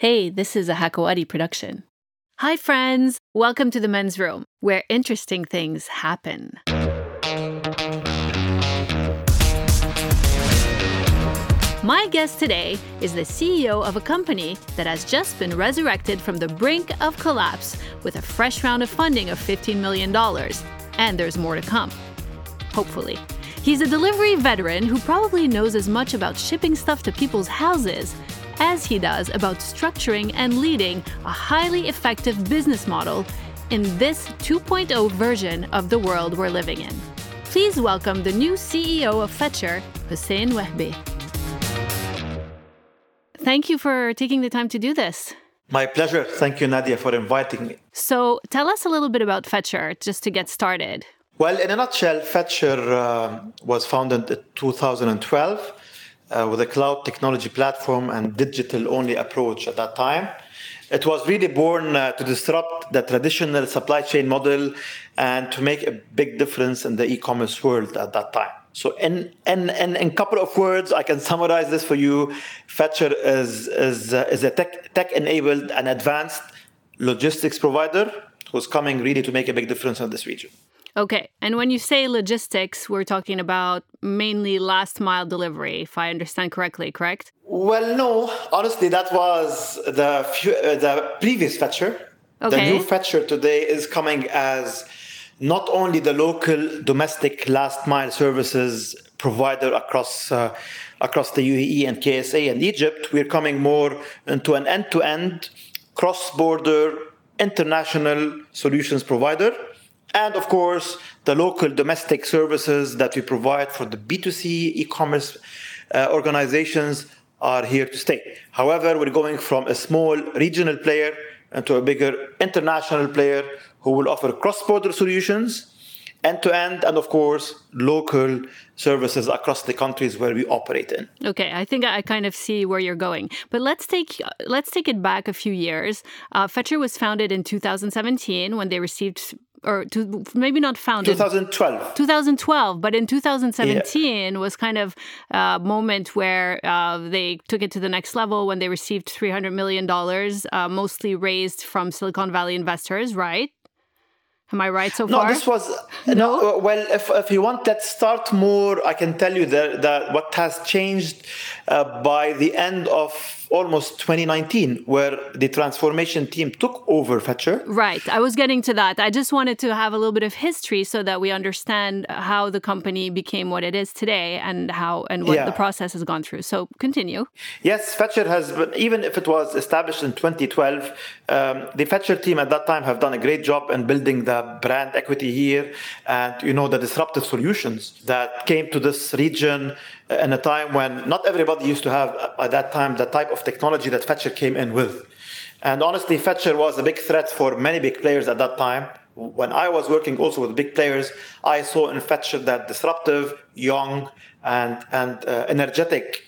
Hey, this is a Hakawati production. Hi, friends. Welcome to the men's room, where interesting things happen. My guest today is the CEO of a company that has just been resurrected from the brink of collapse with a fresh round of funding of $15 million. And there's more to come. Hopefully. He's a delivery veteran who probably knows as much about shipping stuff to people's houses as he does about structuring and leading a highly effective business model in this 2.0 version of the world we're living in. Please welcome the new CEO of Fetchr, Hussein Wahbi. Thank you for taking the time to do this. My pleasure. Thank you, Nadia, for inviting me. So, tell us a little bit about Fetchr just to get started. Well, in a nutshell, Fetchr uh, was founded in 2012 uh, with a cloud technology platform and digital only approach at that time. It was really born uh, to disrupt the traditional supply chain model and to make a big difference in the e commerce world at that time. So, in, in, in, in a couple of words, I can summarize this for you. Fetchr is, is, uh, is a tech, tech enabled and advanced logistics provider who's coming really to make a big difference in this region. Okay. And when you say logistics, we're talking about mainly last mile delivery, if I understand correctly, correct? Well, no. Honestly, that was the, uh, the previous Fetchr. Okay. The new Fetchr today is coming as not only the local domestic last mile services provider across uh, across the UAE and KSA and Egypt, we're coming more into an end-to-end cross-border international solutions provider and of course the local domestic services that we provide for the b2c e-commerce uh, organizations are here to stay however we're going from a small regional player into a bigger international player who will offer cross-border solutions end to end, and of course, local services across the countries where we operate in. Okay, I think I kind of see where you're going, but let's take let's take it back a few years. Uh, Fetchr was founded in 2017 when they received or to, maybe not founded 2012 2012 but in 2017 yeah. was kind of a moment where uh, they took it to the next level when they received 300 million dollars uh, mostly raised from silicon valley investors right Am I right so no, far? No, this was no. no. Well, if, if you want, let's start more. I can tell you that, that what has changed uh, by the end of almost 2019 where the transformation team took over Fetchr. Right. I was getting to that. I just wanted to have a little bit of history so that we understand how the company became what it is today and how and what yeah. the process has gone through. So continue. Yes, Fetchr has been, even if it was established in 2012, um, the Fetchr team at that time have done a great job in building the brand equity here and you know the disruptive solutions that came to this region in a time when not everybody used to have at that time the type of technology that Fetchr came in with. And honestly, Fetchr was a big threat for many big players at that time. When I was working also with big players, I saw in Fetchr that disruptive, young, and, and uh, energetic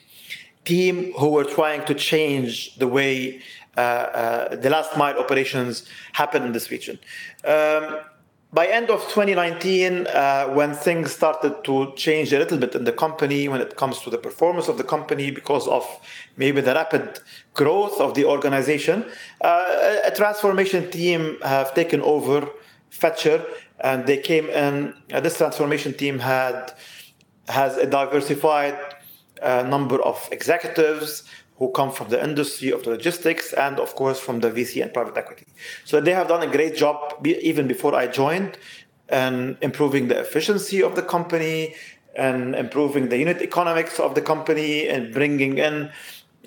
team who were trying to change the way uh, uh, the last mile operations happen in this region. Um, by end of 2019 uh, when things started to change a little bit in the company when it comes to the performance of the company because of maybe the rapid growth of the organization uh, a transformation team have taken over Fetchr and they came in uh, this transformation team had has a diversified uh, number of executives who come from the industry of the logistics and of course from the VC and private equity. So they have done a great job even before I joined and improving the efficiency of the company and improving the unit economics of the company and bringing in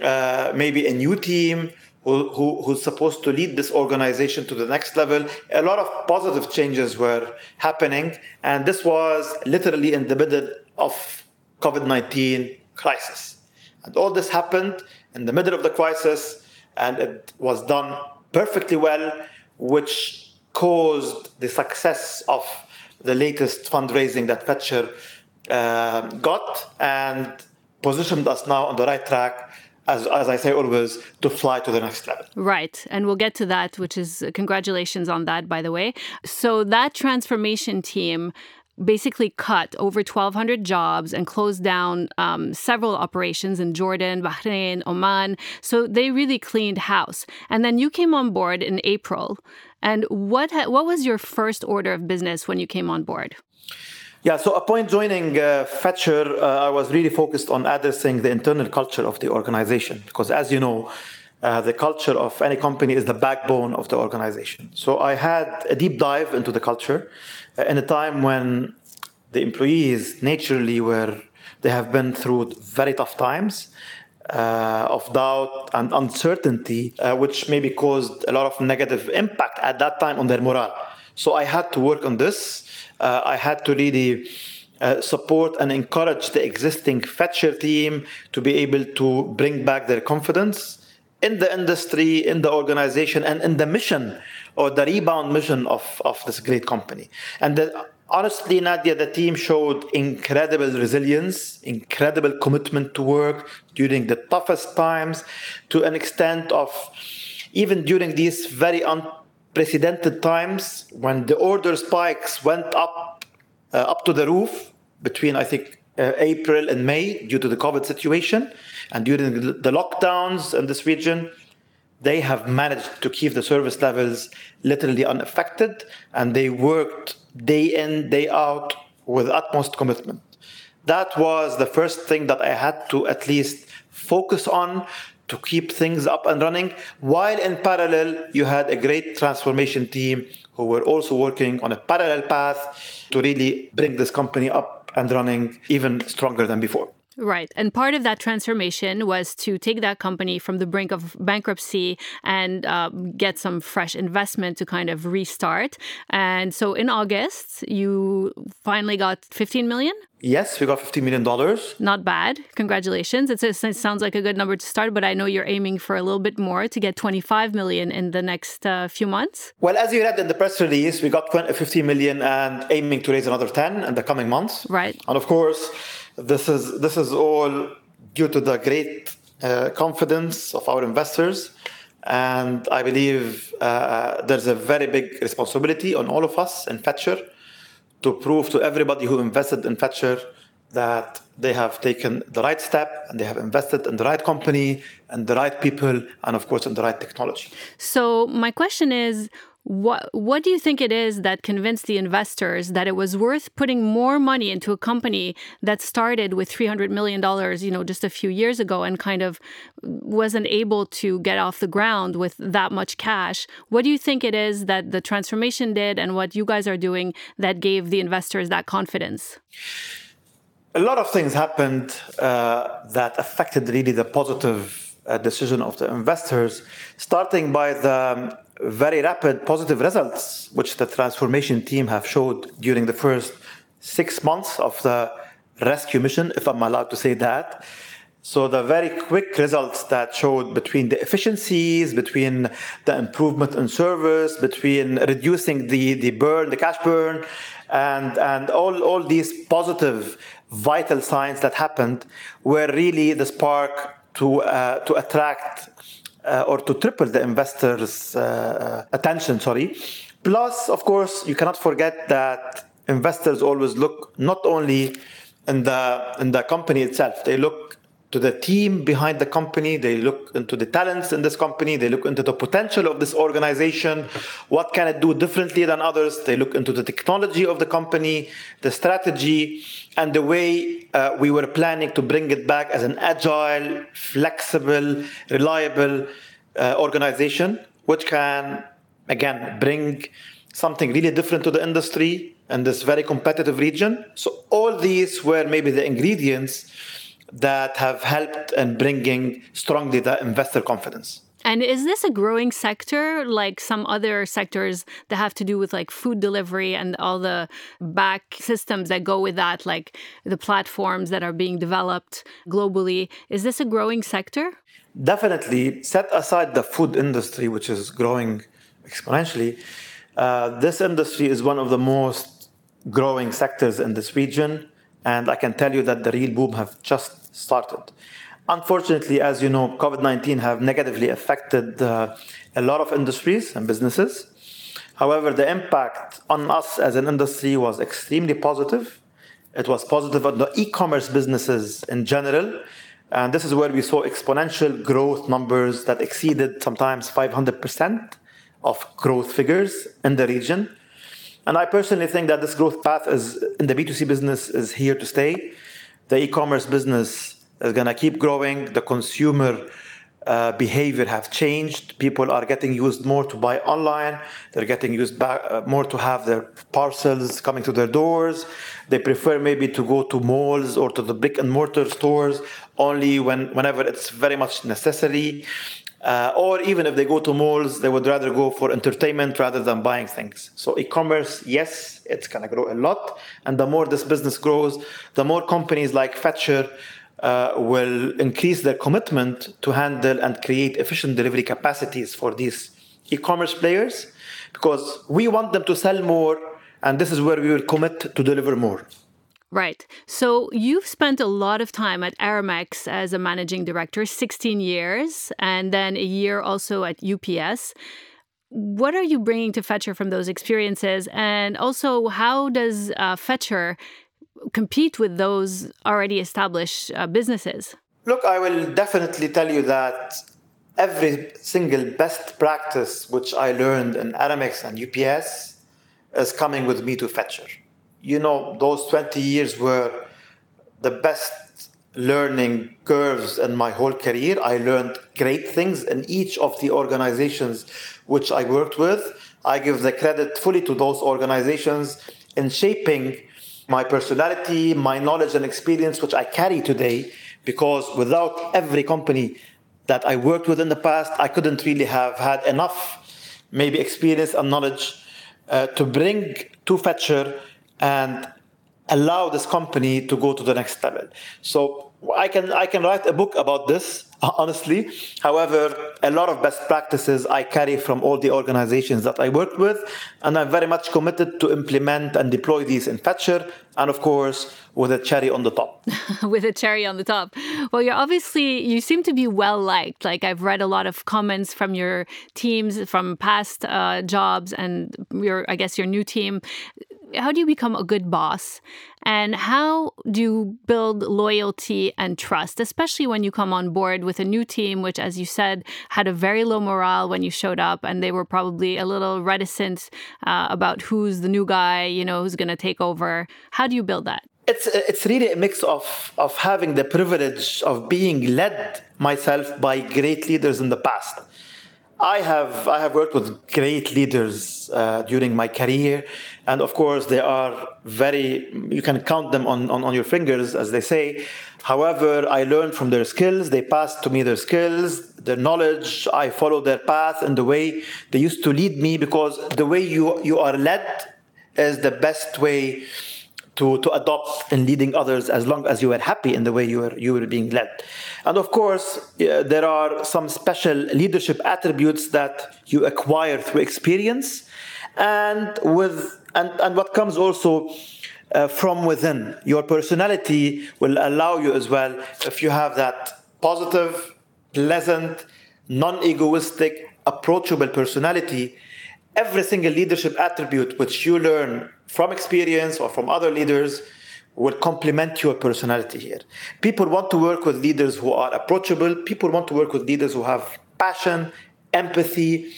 uh, maybe a new team who, who, who's supposed to lead this organization to the next level. A lot of positive changes were happening, and this was literally in the middle of COVID-19 crisis. And all this happened in the middle of the crisis, and it was done perfectly well, which caused the success of the latest fundraising that Fetchr uh, got and positioned us now on the right track as, as I say always, to fly to the next level. Right. And we'll get to that, which is congratulations on that, by the way. So, that transformation team basically cut over 1,200 jobs and closed down um, several operations in Jordan, Bahrain, Oman. So they really cleaned house. And then you came on board in April. And what ha- what was your first order of business when you came on board? Yeah, so upon joining uh, Fetchr, uh, I was really focused on addressing the internal culture of the organization because, as you know, uh, the culture of any company is the backbone of the organization. So I had a deep dive into the culture uh, in a time when the employees naturally were they have been through very tough times uh, of doubt and uncertainty, uh, which maybe caused a lot of negative impact at that time on their morale. So I had to work on this. Uh, I had to really uh, support and encourage the existing Fetchr team to be able to bring back their confidence in the industry, in the organization, and in the mission or the rebound mission of, of this great company. And the, honestly, Nadia, the team showed incredible resilience, incredible commitment to work during the toughest times to an extent of even during these very unprecedented times when the order spikes went up uh, up to the roof between, I think, uh, April and May due to the COVID situation. And during the lockdowns in this region, they have managed to keep the service levels literally unaffected and they worked day in, day out with utmost commitment. That was the first thing that I had to at least focus on to keep things up and running. While in parallel, you had a great transformation team who were also working on a parallel path to really bring this company up and running even stronger than before. Right. And part of that transformation was to take that company from the brink of bankruptcy and uh, get some fresh investment to kind of restart. And so in August, you finally got 15 million? Yes, we got $15 million. Not bad. Congratulations. It's, it sounds like a good number to start, but I know you're aiming for a little bit more to get 25 million in the next uh, few months. Well, as you read in the press release, we got 15 million and aiming to raise another 10 in the coming months. Right. And of course, this is this is all due to the great uh, confidence of our investors, and I believe uh, there's a very big responsibility on all of us in Fetchr to prove to everybody who invested in Fetchr that they have taken the right step and they have invested in the right company and the right people and of course in the right technology. So my question is what what do you think it is that convinced the investors that it was worth putting more money into a company that started with 300 million dollars, you know, just a few years ago and kind of wasn't able to get off the ground with that much cash? What do you think it is that the transformation did and what you guys are doing that gave the investors that confidence? A lot of things happened uh, that affected really the positive uh, decision of the investors, starting by the very rapid positive results, which the transformation team have showed during the first six months of the rescue mission, if I'm allowed to say that. So the very quick results that showed between the efficiencies, between the improvement in service, between reducing the, the burn, the cash burn, and, and all, all these positive vital signs that happened were really the spark to, uh, to attract uh, or to triple the investors' uh, attention. Sorry. Plus, of course, you cannot forget that investors always look not only in the in the company itself; they look to the team behind the company. They look into the talents in this company. They look into the potential of this organization. What can it do differently than others? They look into the technology of the company, the strategy, and the way uh, we were planning to bring it back as an agile, flexible, reliable uh, organization, which can, again, bring something really different to the industry in this very competitive region. So all these were maybe the ingredients that have helped in bringing strongly the investor confidence. And is this a growing sector like some other sectors that have to do with like food delivery and all the back systems that go with that, like the platforms that are being developed globally? Is this a growing sector? Definitely. Set aside the food industry, which is growing exponentially, uh, this industry is one of the most growing sectors in this region. And I can tell you that the real boom have just started. Unfortunately, as you know, COVID 19 have negatively affected uh, a lot of industries and businesses. However, the impact on us as an industry was extremely positive. It was positive on the e commerce businesses in general. And this is where we saw exponential growth numbers that exceeded sometimes 500% of growth figures in the region. And I personally think that this growth path is in the B2C business is here to stay. The e-commerce business is going to keep growing. The consumer uh, behavior have changed. People are getting used more to buy online. They're getting used back, uh, more to have their parcels coming to their doors. They prefer maybe to go to malls or to the brick and mortar stores only when whenever it's very much necessary. Uh, or even if they go to malls, they would rather go for entertainment rather than buying things. So e-commerce, yes, it's going to grow a lot. And the more this business grows, the more companies like Fetchr uh, will increase their commitment to handle and create efficient delivery capacities for these e-commerce players because we want them to sell more and this is where we will commit to deliver more. Right. So you've spent a lot of time at Aramex as a managing director, 16 years, and then a year also at UPS. What are you bringing to Fetchr from those experiences? And also, how does uh, Fetchr compete with those already established uh, businesses? Look, I will definitely tell you that every single best practice which I learned in Aramex and UPS is coming with me to Fetchr you know, those 20 years were the best learning curves in my whole career. I learned great things in each of the organizations which I worked with. I give the credit fully to those organizations in shaping my personality, my knowledge and experience, which I carry today, because without every company that I worked with in the past, I couldn't really have had enough, maybe experience and knowledge uh, to bring to Fetchr and allow this company to go to the next level. So I can I can write a book about this honestly. However, a lot of best practices I carry from all the organizations that I work with, and I'm very much committed to implement and deploy these in Fetchr, and of course with a cherry on the top. with a cherry on the top. Well, you're obviously you seem to be well liked. Like I've read a lot of comments from your teams from past uh, jobs and your I guess your new team how do you become a good boss? And how do you build loyalty and trust especially when you come on board with a new team which as you said had a very low morale when you showed up and they were probably a little reticent uh, about who's the new guy you know who's going to take over. How do you build that? It's it's really a mix of of having the privilege of being led myself by great leaders in the past I have I have worked with great leaders uh, during my career, and of course they are very you can count them on, on, on your fingers as they say. However, I learned from their skills. They passed to me their skills, their knowledge. I followed their path and the way they used to lead me because the way you you are led is the best way to, to adopt in leading others as long as you are happy in the way you were you were being led. And of course, there are some special leadership attributes that you acquire through experience, and with and, and what comes also uh, from within. Your personality will allow you as well if you have that positive, pleasant, non-egoistic, approachable personality. Every single leadership attribute which you learn from experience or from other leaders will complement your personality here. People want to work with leaders who are approachable. People want to work with leaders who have passion, empathy,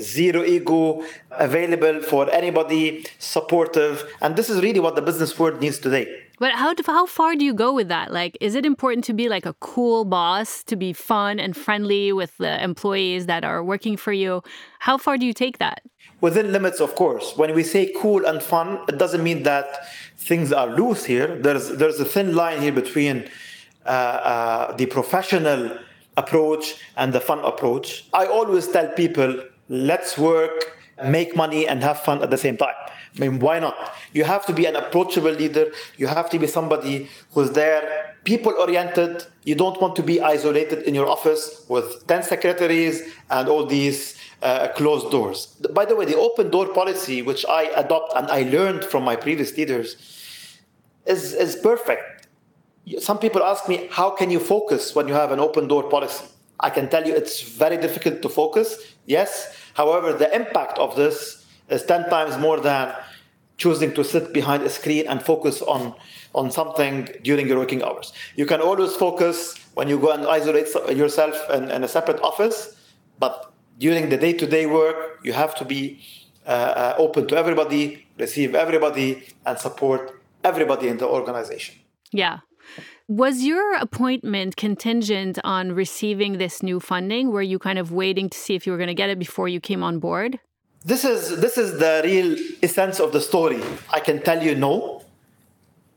zero ego, available for anybody, supportive. And this is really what the business world needs today. But how how far do you go with that? Like, is it important to be like a cool boss, to be fun and friendly with the employees that are working for you? How far do you take that? Within limits, of course. When we say cool and fun, it doesn't mean that things are loose here. There's there's a thin line here between uh, uh, the professional approach and the fun approach. I always tell people, let's work, make money, and have fun at the same time. I mean, why not? You have to be an approachable leader. You have to be somebody who's there, people oriented. You don't want to be isolated in your office with 10 secretaries and all these uh, closed doors. By the way, the open door policy, which I adopt and I learned from my previous leaders, is, is perfect. Some people ask me, how can you focus when you have an open door policy? I can tell you it's very difficult to focus, yes. However, the impact of this is 10 times more than choosing to sit behind a screen and focus on, on something during your working hours. You can always focus when you go and isolate yourself in, in a separate office, but during the day to day work, you have to be uh, uh, open to everybody, receive everybody, and support everybody in the organization. Yeah. Was your appointment contingent on receiving this new funding? Were you kind of waiting to see if you were going to get it before you came on board? This is this is the real essence of the story. I can tell you no.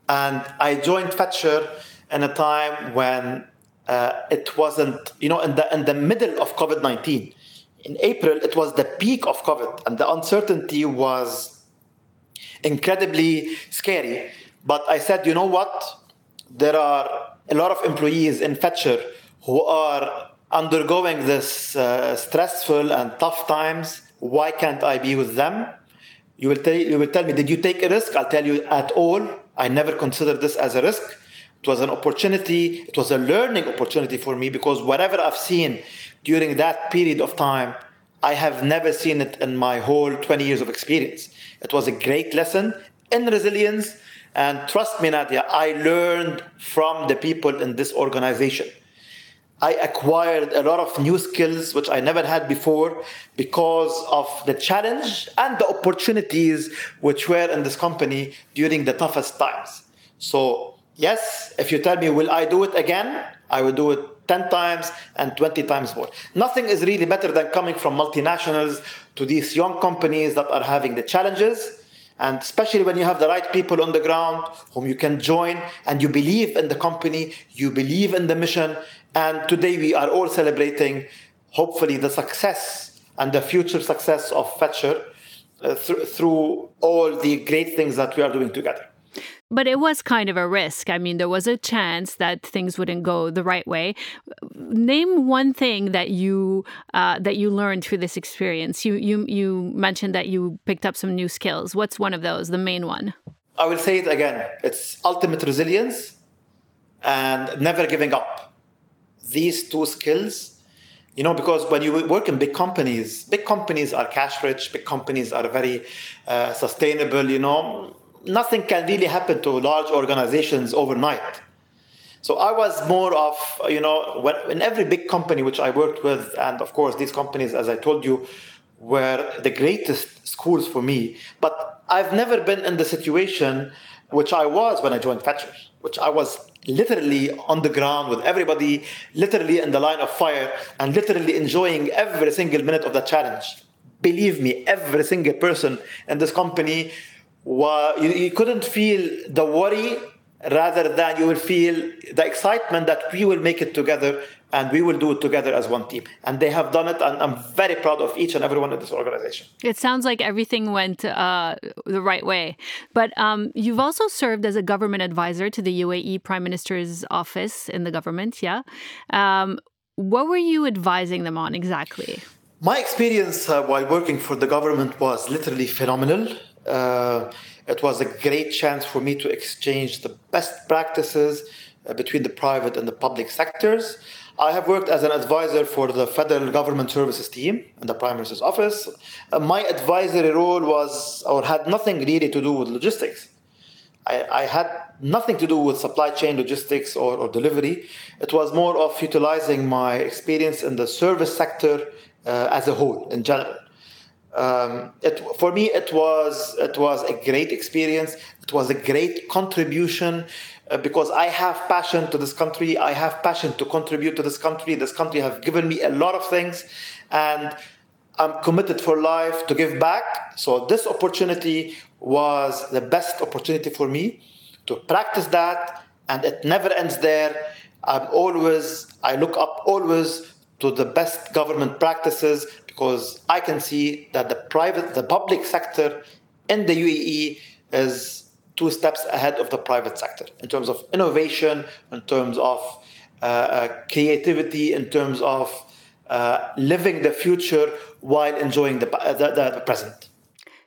And I joined Fetchr in a time when uh, it wasn't, you know, in the in the middle of COVID nineteen. In April, it was the peak of COVID, and the uncertainty was incredibly scary. But I said, you know what? there are a lot of employees in Fetchr who are undergoing this uh, stressful and tough times. Why can't I be with them? You will, tell, you will tell me, did you take a risk? I'll tell you at all. I never considered this as a risk. It was an opportunity. It was a learning opportunity for me because whatever I've seen during that period of time, I have never seen it in my whole 20 years of experience. It was a great lesson in resilience and trust me, Nadia, I learned from the people in this organization. I acquired a lot of new skills which I never had before because of the challenge and the opportunities which were in this company during the toughest times. So, yes, if you tell me, will I do it again? I will do it 10 times and 20 times more. Nothing is really better than coming from multinationals to these young companies that are having the challenges and especially when you have the right people on the ground whom you can join and you believe in the company, you believe in the mission. And today we are all celebrating, hopefully, the success and the future success of Fetchr uh, th- through all the great things that we are doing together. But it was kind of a risk. I mean, there was a chance that things wouldn't go the right way. Name one thing that you uh, that you learned through this experience. You you you mentioned that you picked up some new skills. What's one of those? The main one. I will say it again. It's ultimate resilience and never giving up. These two skills you know because when you work in big companies big companies are cash rich big companies are very uh, sustainable you know nothing can really happen to large organizations overnight. So I was more of, you know, when, in every big company which I worked with, and of course these companies, as I told you, were the greatest schools for me. But I've never been in the situation which I was when I joined Fetchr, which I was literally on the ground with everybody, literally in the line of fire, and literally enjoying every single minute of the challenge. Believe me, every single person in this company you, you couldn't feel the worry rather than you will feel the excitement that we will make it together and we will do it together as one team. And they have done it, and I'm very proud of each and every one in this organization. It sounds like everything went uh, the right way. But um, you've also served as a government advisor to the UAE Prime Minister's office in the government, yeah? Um, what were you advising them on exactly? My experience uh, while working for the government was literally phenomenal. Uh, it was a great chance for me to exchange the best practices uh, between the private and the public sectors. I have worked as an advisor for the federal government services team in the Prime Minister's office. Uh, my advisory role was, or had nothing really to do with logistics. I, I had nothing to do with supply chain logistics or, or, delivery. It was more of utilizing my experience in the service sector uh, as a whole in general um, it, for me it was it was a great experience. It was a great contribution uh, because i have passion to this country. I have passion to contribute to this country. This country have given me a lot of things and i'm committed for life to give back. So this opportunity was the best opportunity for me to practice that and it never ends there. I'm always i look up always to the best government practices because I can see that the private, the public sector in the UAE is two steps ahead of the private sector in terms of innovation, in terms of uh, uh, creativity, in terms of uh, living the future while enjoying the, the, the present.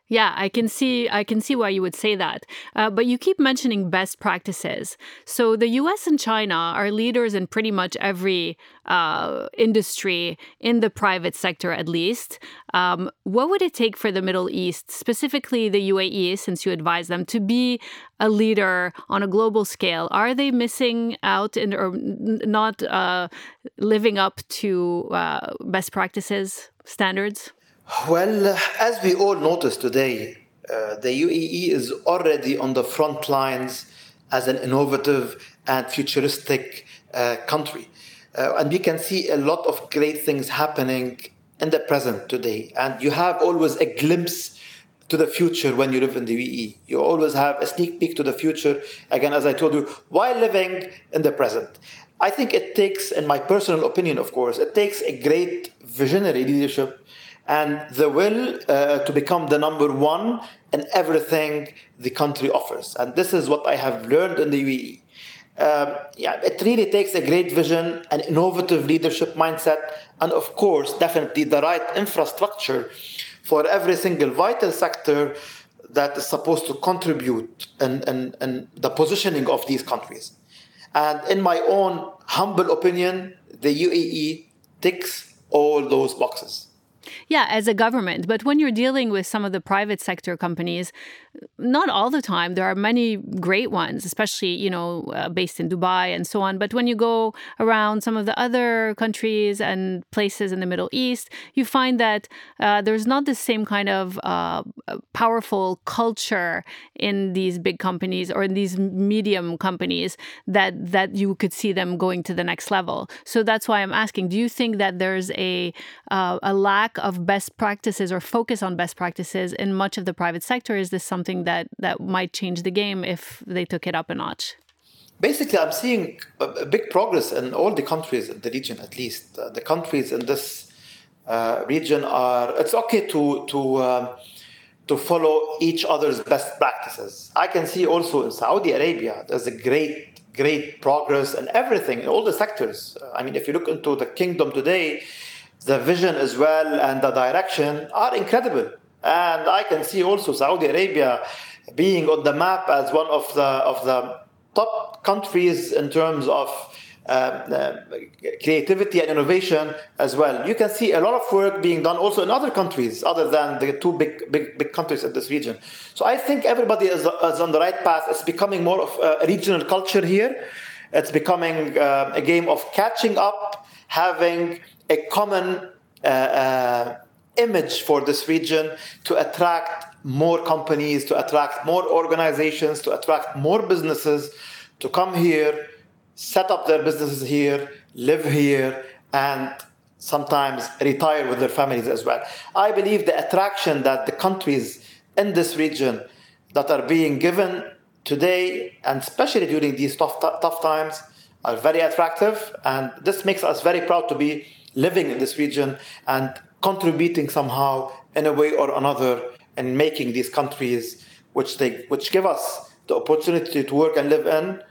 Yeah, I can see I can see why you would say that. Uh, but you keep mentioning best practices. So the U.S. and China are leaders in pretty much every uh, industry in the private sector, at least. Um, what would it take for the Middle East, specifically the UAE, since you advise them, to be a leader on a global scale? Are they missing out in, or not uh, living up to uh, best practices standards? Well, as we all notice today, uh, the UAE is already on the front lines as an innovative and futuristic uh, country. Uh, and we can see a lot of great things happening in the present today. And you have always a glimpse to the future when you live in the UAE. You always have a sneak peek to the future, again, as I told you, while living in the present. I think it takes, in my personal opinion, of course, it takes a great visionary leadership and the will uh, to become the number one in everything the country offers. And this is what I have learned in the UAE. Um, yeah, it really takes a great vision, an innovative leadership mindset, and of course, definitely the right infrastructure for every single vital sector that is supposed to contribute in, in, in the positioning of these countries. And in my own humble opinion, the UAE ticks all those boxes. Yeah, as a government. But when you're dealing with some of the private sector companies, not all the time. There are many great ones, especially, you know, uh, based in Dubai and so on. But when you go around some of the other countries and places in the Middle East, you find that uh, there's not the same kind of uh, powerful culture in these big companies or in these medium companies that that you could see them going to the next level. So that's why I'm asking: Do you think that there's a uh, a lack of best practices or focus on best practices in much of the private sector? Is this something that that might change the game if they took it up a notch? Basically, I'm seeing a, big progress in all the countries in the region. At least uh, the countries in this uh, region are. It's okay to to. Um, to follow each other's best practices. I can see also in Saudi Arabia, there's a great, great progress in everything, in all the sectors. I mean, if you look into the kingdom today, the vision as well and the direction are incredible. And I can see also Saudi Arabia being on the map as one of the of the top countries in terms of uh, uh, creativity and innovation as well. You can see a lot of work being done also in other countries other than the two big big big countries in this region. So I think everybody is, is on the right path. It's becoming more of a regional culture here. It's becoming uh, a game of catching up, having a common uh, uh, image for this region to attract more companies, to attract more organizations, to attract more businesses to come here, set up their businesses here, live here, and sometimes retire with their families as well. I believe the attraction that the countries in this region that are being given today, and especially during these tough, tough times, are very attractive, and this makes us very proud to be living in this region and contributing somehow in a way or another and making these countries which they which give us the opportunity to work and live in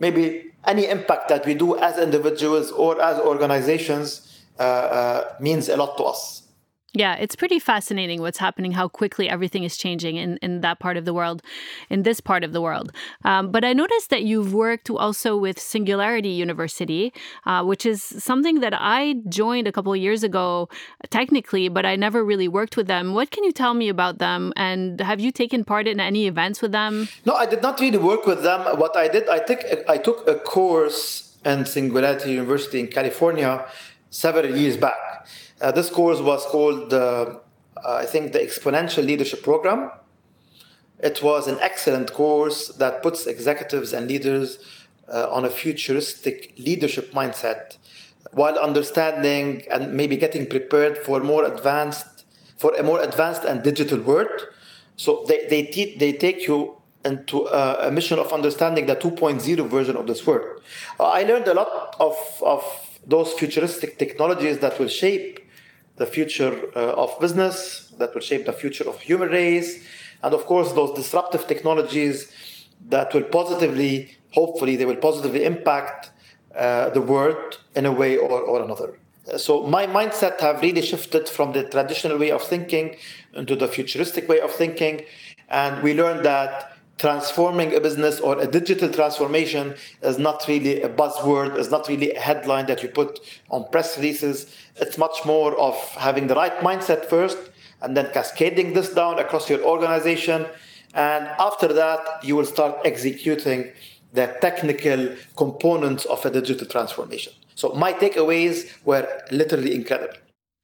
maybe any impact that we do as individuals or as organizations uh, uh, means a lot to us yeah, it's pretty fascinating what's happening, how quickly everything is changing in, in that part of the world, in this part of the world. Um, but I noticed that you've worked also with Singularity University, uh, which is something that I joined a couple of years ago, technically, but I never really worked with them. What can you tell me about them? And have you taken part in any events with them? No, I did not really work with them. What I did, I, took, I took a course in Singularity University in California several years back. Uh, this course was called, uh, I think, the Exponential Leadership Program. It was an excellent course that puts executives and leaders uh, on a futuristic leadership mindset while understanding and maybe getting prepared for more advanced for a more advanced and digital world so they they, te- they take you into a, a mission of understanding the 2.0 version of this world uh, i learned a lot of of those futuristic technologies that will shape the future uh, of business, that will shape the future of human race, and of course those disruptive technologies that will positively, hopefully, they will positively impact uh, the world in a way or, or another. So my mindset have really shifted from the traditional way of thinking into the futuristic way of thinking. And we learned that transforming a business or a digital transformation is not really a buzzword, is not really a headline that you put on press releases. It's much more of having the right mindset first and then cascading this down across your organization. And after that, you will start executing the technical components of a digital transformation. So my takeaways were literally incredible.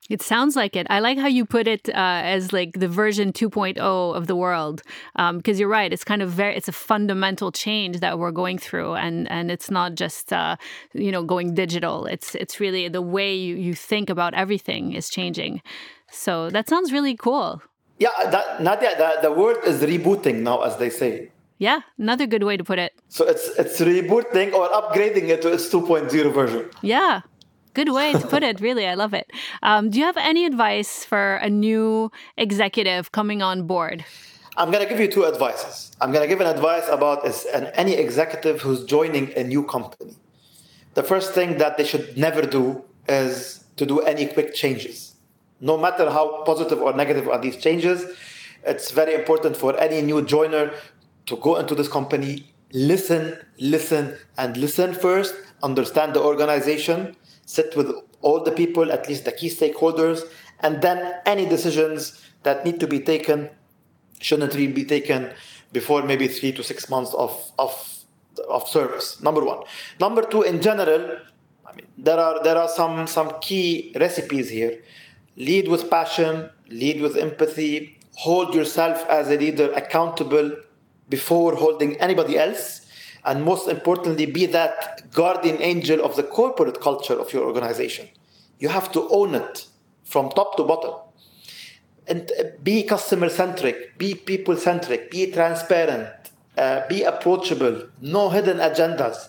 It sounds like it. I like how you put it uh, as like the version 2.0 of the world, because um, you're right. It's kind of very. It's a fundamental change that we're going through, and and it's not just uh, you know going digital. It's it's really the way you you think about everything is changing. So that sounds really cool. Yeah, that, Nadia, the, the word is rebooting now, as they say. Yeah, another good way to put it. So it's it's rebooting or upgrading it to its 2.0 version. Yeah, good way to put it. Really, I love it. Um, do you have any advice for a new executive coming on board? I'm going to give you two advices. I'm going to give an advice about is an, any executive who's joining a new company. The first thing that they should never do is to do any quick changes. No matter how positive or negative are these changes, it's very important for any new joiner to go into this company, listen, listen, and listen first, understand the organization, sit with all the people, at least the key stakeholders, and then any decisions that need to be taken shouldn't really be taken before maybe three to six months of, of, of service. Number one. Number two, in general, I mean, there are there are some some key recipes here. Lead with passion, lead with empathy, hold yourself as a leader accountable before holding anybody else. And most importantly, be that guardian angel of the corporate culture of your organization. You have to own it from top to bottom. And uh, be customer centric, be people centric, be transparent, uh, be approachable, no hidden agendas.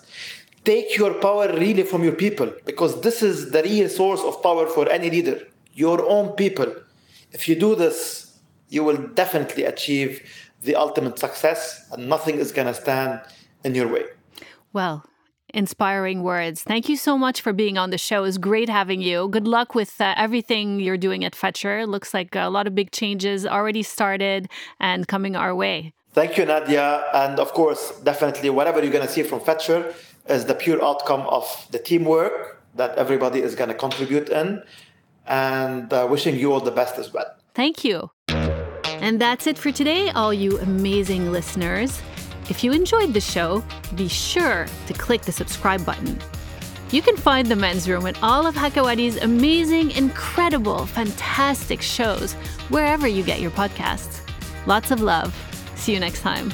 Take your power really from your people because this is the real source of power for any leader your own people. If you do this, you will definitely achieve the ultimate success, and nothing is going to stand in your way. Well, inspiring words. Thank you so much for being on the show. It's great having you. Good luck with uh, everything you're doing at Fetchr. Looks like a lot of big changes already started and coming our way. Thank you, Nadia. And of course, definitely, whatever you're going to see from Fetchr is the pure outcome of the teamwork that everybody is going to contribute in. And uh, wishing you all the best as well. Thank you. And that's it for today, all you amazing listeners. If you enjoyed the show, be sure to click the subscribe button. You can find the men's room and all of Hakawati's amazing, incredible, fantastic shows wherever you get your podcasts. Lots of love. See you next time.